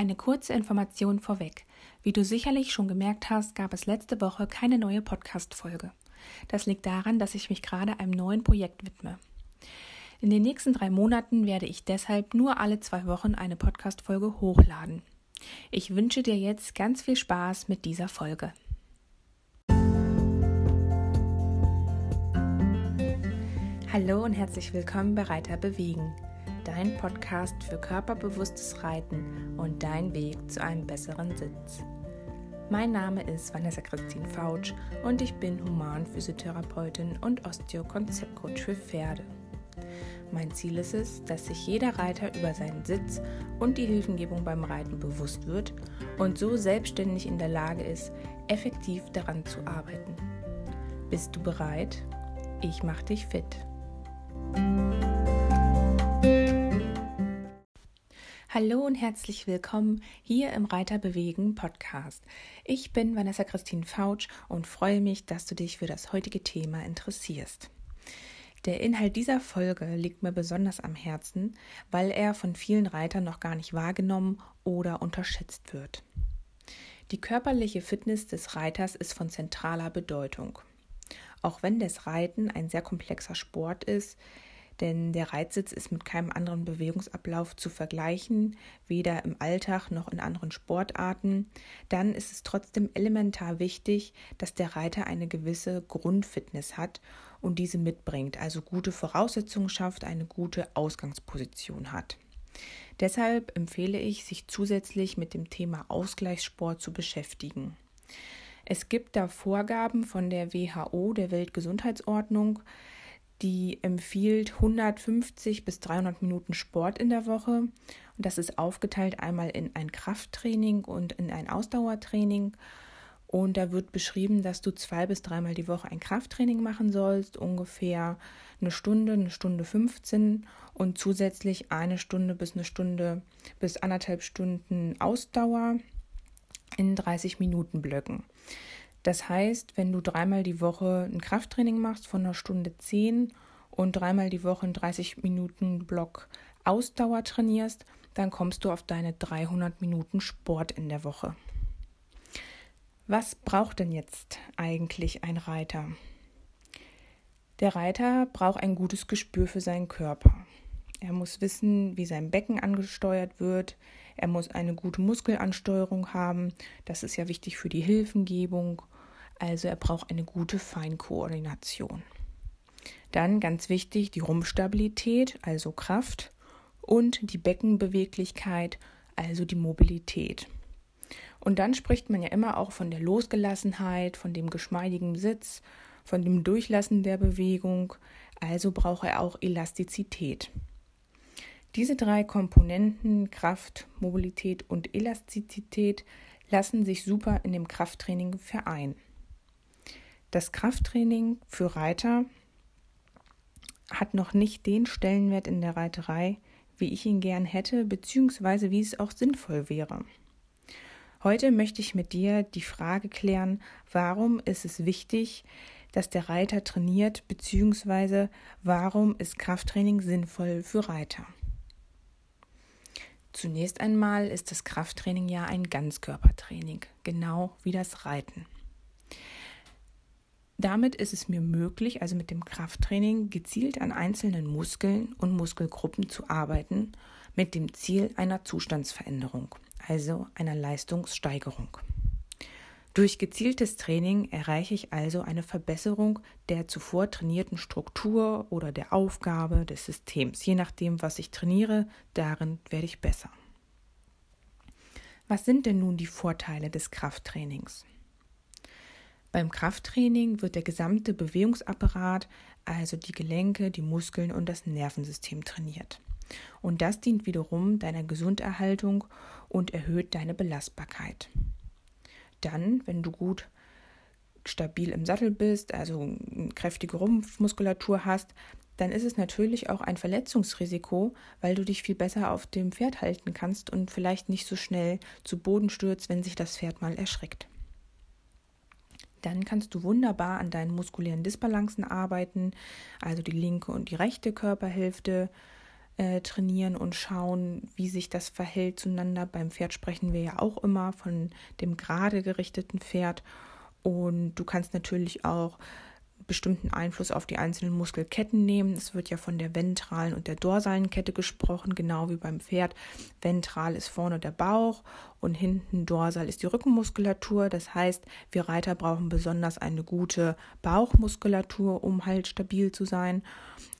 Eine kurze Information vorweg. Wie du sicherlich schon gemerkt hast, gab es letzte Woche keine neue Podcast-Folge. Das liegt daran, dass ich mich gerade einem neuen Projekt widme. In den nächsten drei Monaten werde ich deshalb nur alle zwei Wochen eine Podcast-Folge hochladen. Ich wünsche dir jetzt ganz viel Spaß mit dieser Folge. Hallo und herzlich willkommen bei Reiter bewegen dein Podcast für körperbewusstes Reiten und dein Weg zu einem besseren Sitz. Mein Name ist Vanessa Christine Fautsch und ich bin Humanphysiotherapeutin und Osteokonzeptcoach für Pferde. Mein Ziel ist es, dass sich jeder Reiter über seinen Sitz und die Hilfengebung beim Reiten bewusst wird und so selbstständig in der Lage ist, effektiv daran zu arbeiten. Bist du bereit? Ich mache dich fit. Hallo und herzlich willkommen hier im Reiter bewegen Podcast. Ich bin Vanessa Christine Fautsch und freue mich, dass du dich für das heutige Thema interessierst. Der Inhalt dieser Folge liegt mir besonders am Herzen, weil er von vielen Reitern noch gar nicht wahrgenommen oder unterschätzt wird. Die körperliche Fitness des Reiters ist von zentraler Bedeutung. Auch wenn das Reiten ein sehr komplexer Sport ist, denn der Reitsitz ist mit keinem anderen Bewegungsablauf zu vergleichen, weder im Alltag noch in anderen Sportarten, dann ist es trotzdem elementar wichtig, dass der Reiter eine gewisse Grundfitness hat und diese mitbringt, also gute Voraussetzungen schafft, eine gute Ausgangsposition hat. Deshalb empfehle ich, sich zusätzlich mit dem Thema Ausgleichssport zu beschäftigen. Es gibt da Vorgaben von der WHO, der Weltgesundheitsordnung, die empfiehlt 150 bis 300 Minuten Sport in der Woche. Und das ist aufgeteilt einmal in ein Krafttraining und in ein Ausdauertraining. Und da wird beschrieben, dass du zwei bis dreimal die Woche ein Krafttraining machen sollst, ungefähr eine Stunde, eine Stunde 15 und zusätzlich eine Stunde bis eine Stunde bis anderthalb Stunden Ausdauer in 30 Minuten Blöcken. Das heißt, wenn du dreimal die Woche ein Krafttraining machst von einer Stunde 10 und dreimal die Woche einen 30 Minuten Block Ausdauer trainierst, dann kommst du auf deine 300 Minuten Sport in der Woche. Was braucht denn jetzt eigentlich ein Reiter? Der Reiter braucht ein gutes Gespür für seinen Körper. Er muss wissen, wie sein Becken angesteuert wird. Er muss eine gute Muskelansteuerung haben. Das ist ja wichtig für die Hilfengebung. Also er braucht eine gute Feinkoordination. Dann ganz wichtig die Rumpfstabilität, also Kraft, und die Beckenbeweglichkeit, also die Mobilität. Und dann spricht man ja immer auch von der Losgelassenheit, von dem geschmeidigen Sitz, von dem Durchlassen der Bewegung, also braucht er auch Elastizität. Diese drei Komponenten Kraft, Mobilität und Elastizität lassen sich super in dem Krafttraining vereinen. Das Krafttraining für Reiter hat noch nicht den Stellenwert in der Reiterei, wie ich ihn gern hätte, beziehungsweise wie es auch sinnvoll wäre. Heute möchte ich mit dir die Frage klären, warum ist es wichtig, dass der Reiter trainiert, beziehungsweise warum ist Krafttraining sinnvoll für Reiter? Zunächst einmal ist das Krafttraining ja ein Ganzkörpertraining, genau wie das Reiten. Damit ist es mir möglich, also mit dem Krafttraining gezielt an einzelnen Muskeln und Muskelgruppen zu arbeiten, mit dem Ziel einer Zustandsveränderung, also einer Leistungssteigerung. Durch gezieltes Training erreiche ich also eine Verbesserung der zuvor trainierten Struktur oder der Aufgabe des Systems. Je nachdem, was ich trainiere, darin werde ich besser. Was sind denn nun die Vorteile des Krafttrainings? Beim Krafttraining wird der gesamte Bewegungsapparat, also die Gelenke, die Muskeln und das Nervensystem trainiert. Und das dient wiederum deiner Gesunderhaltung und erhöht deine Belastbarkeit. Dann, wenn du gut stabil im Sattel bist, also eine kräftige Rumpfmuskulatur hast, dann ist es natürlich auch ein Verletzungsrisiko, weil du dich viel besser auf dem Pferd halten kannst und vielleicht nicht so schnell zu Boden stürzt, wenn sich das Pferd mal erschreckt. Dann kannst du wunderbar an deinen muskulären Disbalancen arbeiten, also die linke und die rechte Körperhälfte äh, trainieren und schauen, wie sich das verhält zueinander. Beim Pferd sprechen wir ja auch immer von dem gerade gerichteten Pferd. Und du kannst natürlich auch bestimmten Einfluss auf die einzelnen Muskelketten nehmen. Es wird ja von der ventralen und der dorsalen Kette gesprochen, genau wie beim Pferd. Ventral ist vorne der Bauch und hinten dorsal ist die Rückenmuskulatur. Das heißt, wir Reiter brauchen besonders eine gute Bauchmuskulatur, um halt stabil zu sein.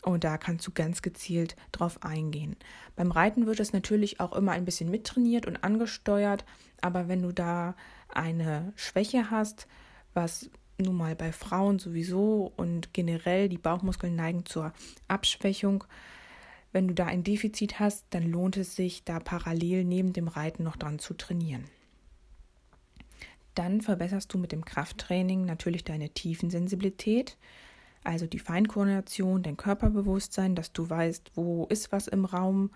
Und da kannst du ganz gezielt drauf eingehen. Beim Reiten wird es natürlich auch immer ein bisschen mittrainiert und angesteuert, aber wenn du da eine Schwäche hast, was nun mal bei Frauen sowieso und generell die Bauchmuskeln neigen zur Abschwächung. Wenn du da ein Defizit hast, dann lohnt es sich, da parallel neben dem Reiten noch dran zu trainieren. Dann verbesserst du mit dem Krafttraining natürlich deine Tiefensensibilität, also die Feinkoordination, dein Körperbewusstsein, dass du weißt, wo ist was im Raum,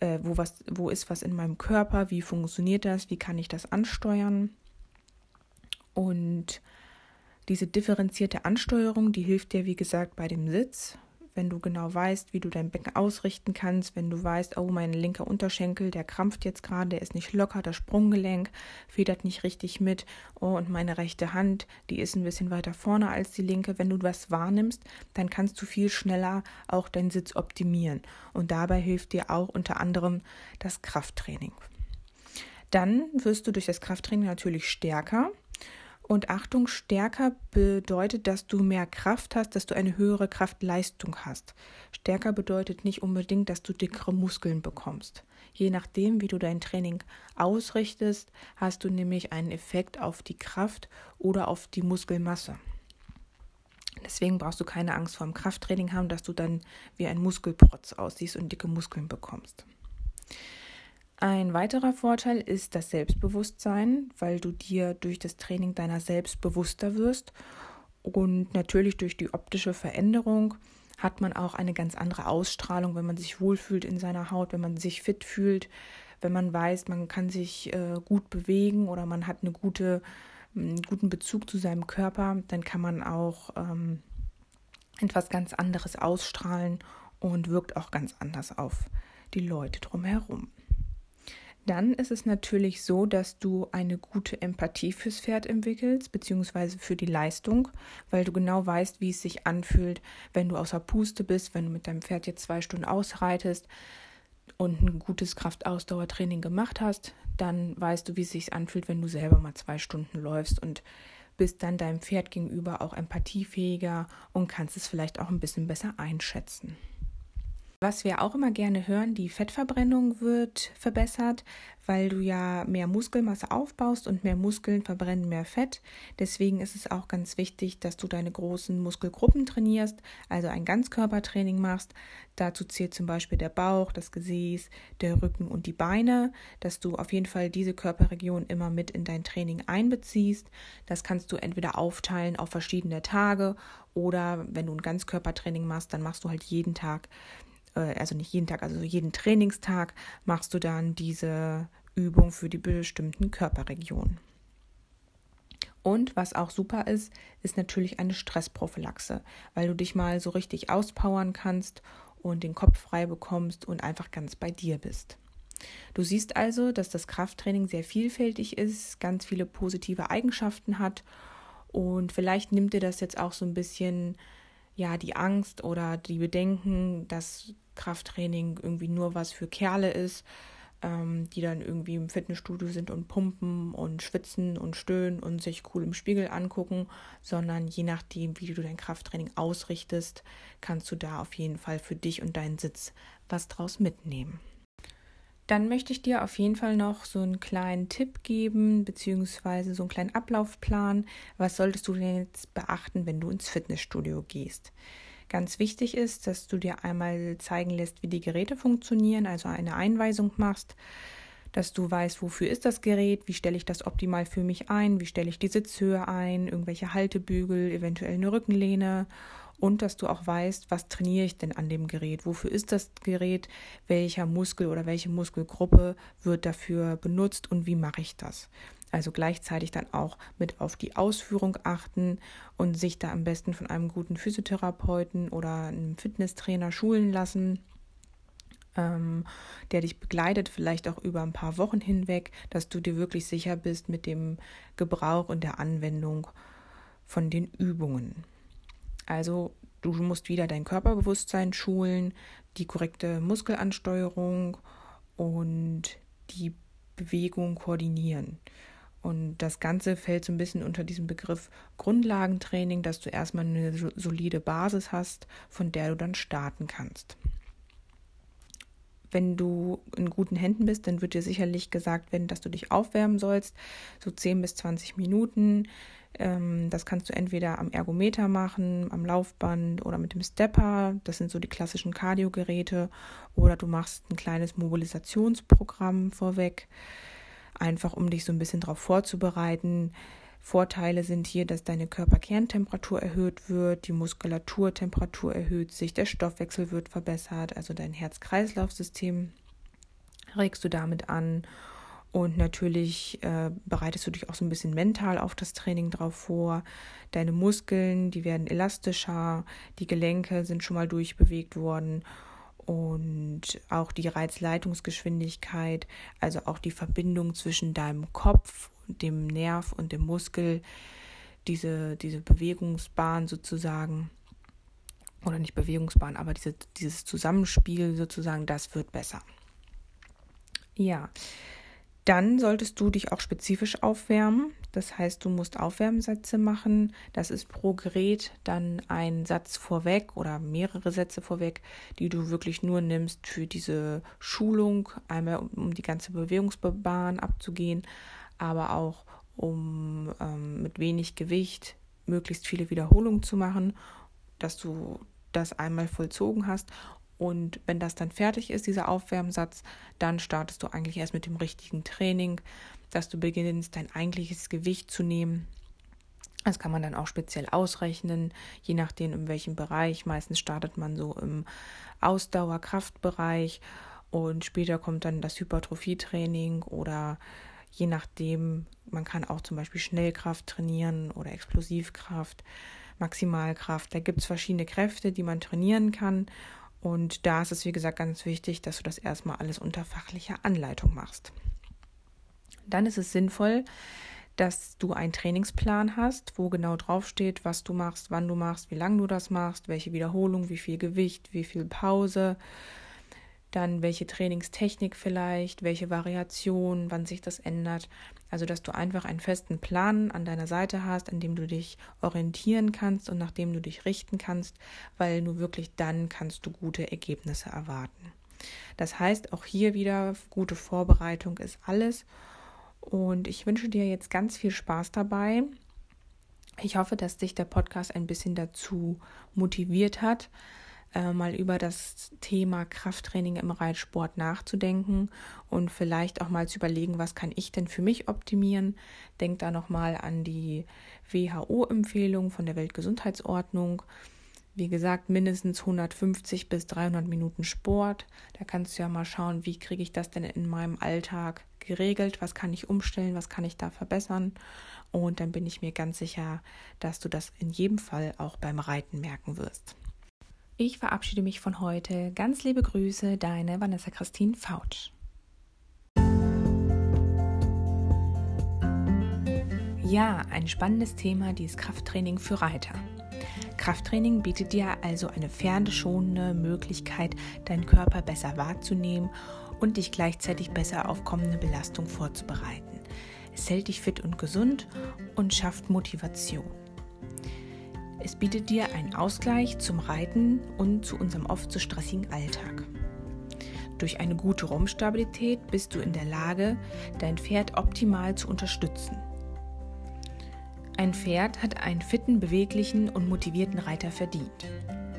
äh, wo, was, wo ist was in meinem Körper, wie funktioniert das, wie kann ich das ansteuern. Und diese differenzierte Ansteuerung, die hilft dir, wie gesagt, bei dem Sitz, wenn du genau weißt, wie du dein Becken ausrichten kannst, wenn du weißt, oh, mein linker Unterschenkel, der krampft jetzt gerade, der ist nicht locker, das Sprunggelenk federt nicht richtig mit, oh, und meine rechte Hand, die ist ein bisschen weiter vorne als die linke. Wenn du was wahrnimmst, dann kannst du viel schneller auch deinen Sitz optimieren. Und dabei hilft dir auch unter anderem das Krafttraining. Dann wirst du durch das Krafttraining natürlich stärker. Und Achtung, stärker bedeutet, dass du mehr Kraft hast, dass du eine höhere Kraftleistung hast. Stärker bedeutet nicht unbedingt, dass du dickere Muskeln bekommst. Je nachdem, wie du dein Training ausrichtest, hast du nämlich einen Effekt auf die Kraft oder auf die Muskelmasse. Deswegen brauchst du keine Angst vor dem Krafttraining haben, dass du dann wie ein Muskelprotz aussiehst und dicke Muskeln bekommst. Ein weiterer Vorteil ist das Selbstbewusstsein, weil du dir durch das Training deiner selbst bewusster wirst und natürlich durch die optische Veränderung hat man auch eine ganz andere Ausstrahlung, wenn man sich wohlfühlt in seiner Haut, wenn man sich fit fühlt, wenn man weiß, man kann sich äh, gut bewegen oder man hat eine gute, einen guten Bezug zu seinem Körper, dann kann man auch ähm, etwas ganz anderes ausstrahlen und wirkt auch ganz anders auf die Leute drumherum. Dann ist es natürlich so, dass du eine gute Empathie fürs Pferd entwickelst, beziehungsweise für die Leistung, weil du genau weißt, wie es sich anfühlt, wenn du außer Puste bist, wenn du mit deinem Pferd jetzt zwei Stunden ausreitest und ein gutes Kraftausdauertraining gemacht hast, dann weißt du, wie es sich anfühlt, wenn du selber mal zwei Stunden läufst und bist dann deinem Pferd gegenüber auch empathiefähiger und kannst es vielleicht auch ein bisschen besser einschätzen. Was wir auch immer gerne hören, die Fettverbrennung wird verbessert, weil du ja mehr Muskelmasse aufbaust und mehr Muskeln verbrennen mehr Fett. Deswegen ist es auch ganz wichtig, dass du deine großen Muskelgruppen trainierst, also ein Ganzkörpertraining machst. Dazu zählt zum Beispiel der Bauch, das Gesäß, der Rücken und die Beine, dass du auf jeden Fall diese Körperregion immer mit in dein Training einbeziehst. Das kannst du entweder aufteilen auf verschiedene Tage oder wenn du ein Ganzkörpertraining machst, dann machst du halt jeden Tag äh, also nicht jeden Tag, also jeden Trainingstag machst du dann diese Übung für die bestimmten Körperregionen. Und was auch super ist, ist natürlich eine Stressprophylaxe, weil du dich mal so richtig auspowern kannst und den Kopf frei bekommst und einfach ganz bei dir bist. Du siehst also, dass das Krafttraining sehr vielfältig ist, ganz viele positive Eigenschaften hat und vielleicht nimmt dir das jetzt auch so ein bisschen ja die Angst oder die Bedenken, dass Krafttraining irgendwie nur was für Kerle ist, ähm, die dann irgendwie im Fitnessstudio sind und pumpen und schwitzen und stöhnen und sich cool im Spiegel angucken, sondern je nachdem, wie du dein Krafttraining ausrichtest, kannst du da auf jeden Fall für dich und deinen Sitz was draus mitnehmen. Dann möchte ich dir auf jeden Fall noch so einen kleinen Tipp geben, beziehungsweise so einen kleinen Ablaufplan. Was solltest du denn jetzt beachten, wenn du ins Fitnessstudio gehst? Ganz wichtig ist, dass du dir einmal zeigen lässt, wie die Geräte funktionieren, also eine Einweisung machst, dass du weißt, wofür ist das Gerät, wie stelle ich das optimal für mich ein, wie stelle ich die Sitzhöhe ein, irgendwelche Haltebügel, eventuell eine Rückenlehne und dass du auch weißt, was trainiere ich denn an dem Gerät, wofür ist das Gerät, welcher Muskel oder welche Muskelgruppe wird dafür benutzt und wie mache ich das. Also gleichzeitig dann auch mit auf die Ausführung achten und sich da am besten von einem guten Physiotherapeuten oder einem Fitnesstrainer schulen lassen. ähm, der dich begleitet, vielleicht auch über ein paar Wochen hinweg, dass du dir wirklich sicher bist mit dem Gebrauch und der Anwendung von den Übungen. Also du musst wieder dein Körperbewusstsein schulen, die korrekte Muskelansteuerung und die Bewegung koordinieren. Und das Ganze fällt so ein bisschen unter diesem Begriff Grundlagentraining, dass du erstmal eine solide Basis hast, von der du dann starten kannst. Wenn du in guten Händen bist, dann wird dir sicherlich gesagt werden, dass du dich aufwärmen sollst, so 10 bis 20 Minuten. Ähm, das kannst du entweder am Ergometer machen, am Laufband oder mit dem Stepper. Das sind so die klassischen Kardiogeräte. Oder du machst ein kleines Mobilisationsprogramm vorweg, einfach um dich so ein bisschen darauf vorzubereiten. Vorteile sind hier, dass deine Körperkerntemperatur erhöht wird, die Muskulaturtemperatur erhöht sich, der Stoffwechsel wird verbessert, also dein Herz-Kreislauf-System regst du damit an und natürlich äh, bereitest du dich auch so ein bisschen mental auf das Training drauf vor. Deine Muskeln, die werden elastischer, die Gelenke sind schon mal durchbewegt worden und auch die Reizleitungsgeschwindigkeit, also auch die Verbindung zwischen deinem Kopf, dem Nerv und dem Muskel, diese, diese Bewegungsbahn sozusagen, oder nicht Bewegungsbahn, aber diese, dieses Zusammenspiel sozusagen, das wird besser. Ja, dann solltest du dich auch spezifisch aufwärmen. Das heißt, du musst Aufwärmsätze machen. Das ist pro Gerät dann ein Satz vorweg oder mehrere Sätze vorweg, die du wirklich nur nimmst für diese Schulung, einmal um die ganze Bewegungsbahn abzugehen, aber auch um ähm, mit wenig Gewicht möglichst viele Wiederholungen zu machen, dass du das einmal vollzogen hast und wenn das dann fertig ist, dieser Aufwärmsatz, dann startest du eigentlich erst mit dem richtigen Training, dass du beginnst, dein eigentliches Gewicht zu nehmen. Das kann man dann auch speziell ausrechnen, je nachdem in welchem Bereich. Meistens startet man so im Ausdauerkraftbereich und später kommt dann das Hypertrophietraining oder je nachdem, man kann auch zum Beispiel Schnellkraft trainieren oder Explosivkraft, Maximalkraft. Da gibt es verschiedene Kräfte, die man trainieren kann und da ist es, wie gesagt, ganz wichtig, dass du das erstmal alles unter fachlicher Anleitung machst. Dann ist es sinnvoll, dass du einen Trainingsplan hast, wo genau draufsteht, was du machst, wann du machst, wie lange du das machst, welche Wiederholung, wie viel Gewicht, wie viel Pause, dann welche Trainingstechnik vielleicht, welche Variation, wann sich das ändert. Also, dass du einfach einen festen Plan an deiner Seite hast, an dem du dich orientieren kannst und nach dem du dich richten kannst, weil nur wirklich dann kannst du gute Ergebnisse erwarten. Das heißt, auch hier wieder gute Vorbereitung ist alles. Und ich wünsche dir jetzt ganz viel Spaß dabei. Ich hoffe, dass dich der Podcast ein bisschen dazu motiviert hat, äh, mal über das Thema Krafttraining im Reitsport nachzudenken und vielleicht auch mal zu überlegen, was kann ich denn für mich optimieren. Denk da nochmal an die WHO-Empfehlung von der Weltgesundheitsordnung. Wie gesagt, mindestens 150 bis 300 Minuten Sport. Da kannst du ja mal schauen, wie kriege ich das denn in meinem Alltag geregelt, was kann ich umstellen, was kann ich da verbessern. Und dann bin ich mir ganz sicher, dass du das in jedem Fall auch beim Reiten merken wirst. Ich verabschiede mich von heute. Ganz liebe Grüße, deine Vanessa Christine Fautsch. Ja, ein spannendes Thema, dieses Krafttraining für Reiter. Krafttraining bietet dir also eine fernschonende Möglichkeit, deinen Körper besser wahrzunehmen und dich gleichzeitig besser auf kommende Belastung vorzubereiten. Es hält dich fit und gesund und schafft Motivation. Es bietet dir einen Ausgleich zum Reiten und zu unserem oft so stressigen Alltag. Durch eine gute Rumpfstabilität bist du in der Lage, dein Pferd optimal zu unterstützen. Ein Pferd hat einen fitten, beweglichen und motivierten Reiter verdient.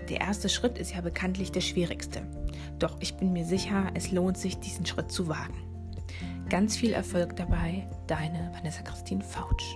Der erste Schritt ist ja bekanntlich der schwierigste. Doch ich bin mir sicher, es lohnt sich, diesen Schritt zu wagen. Ganz viel Erfolg dabei, deine Vanessa Christine Fautsch.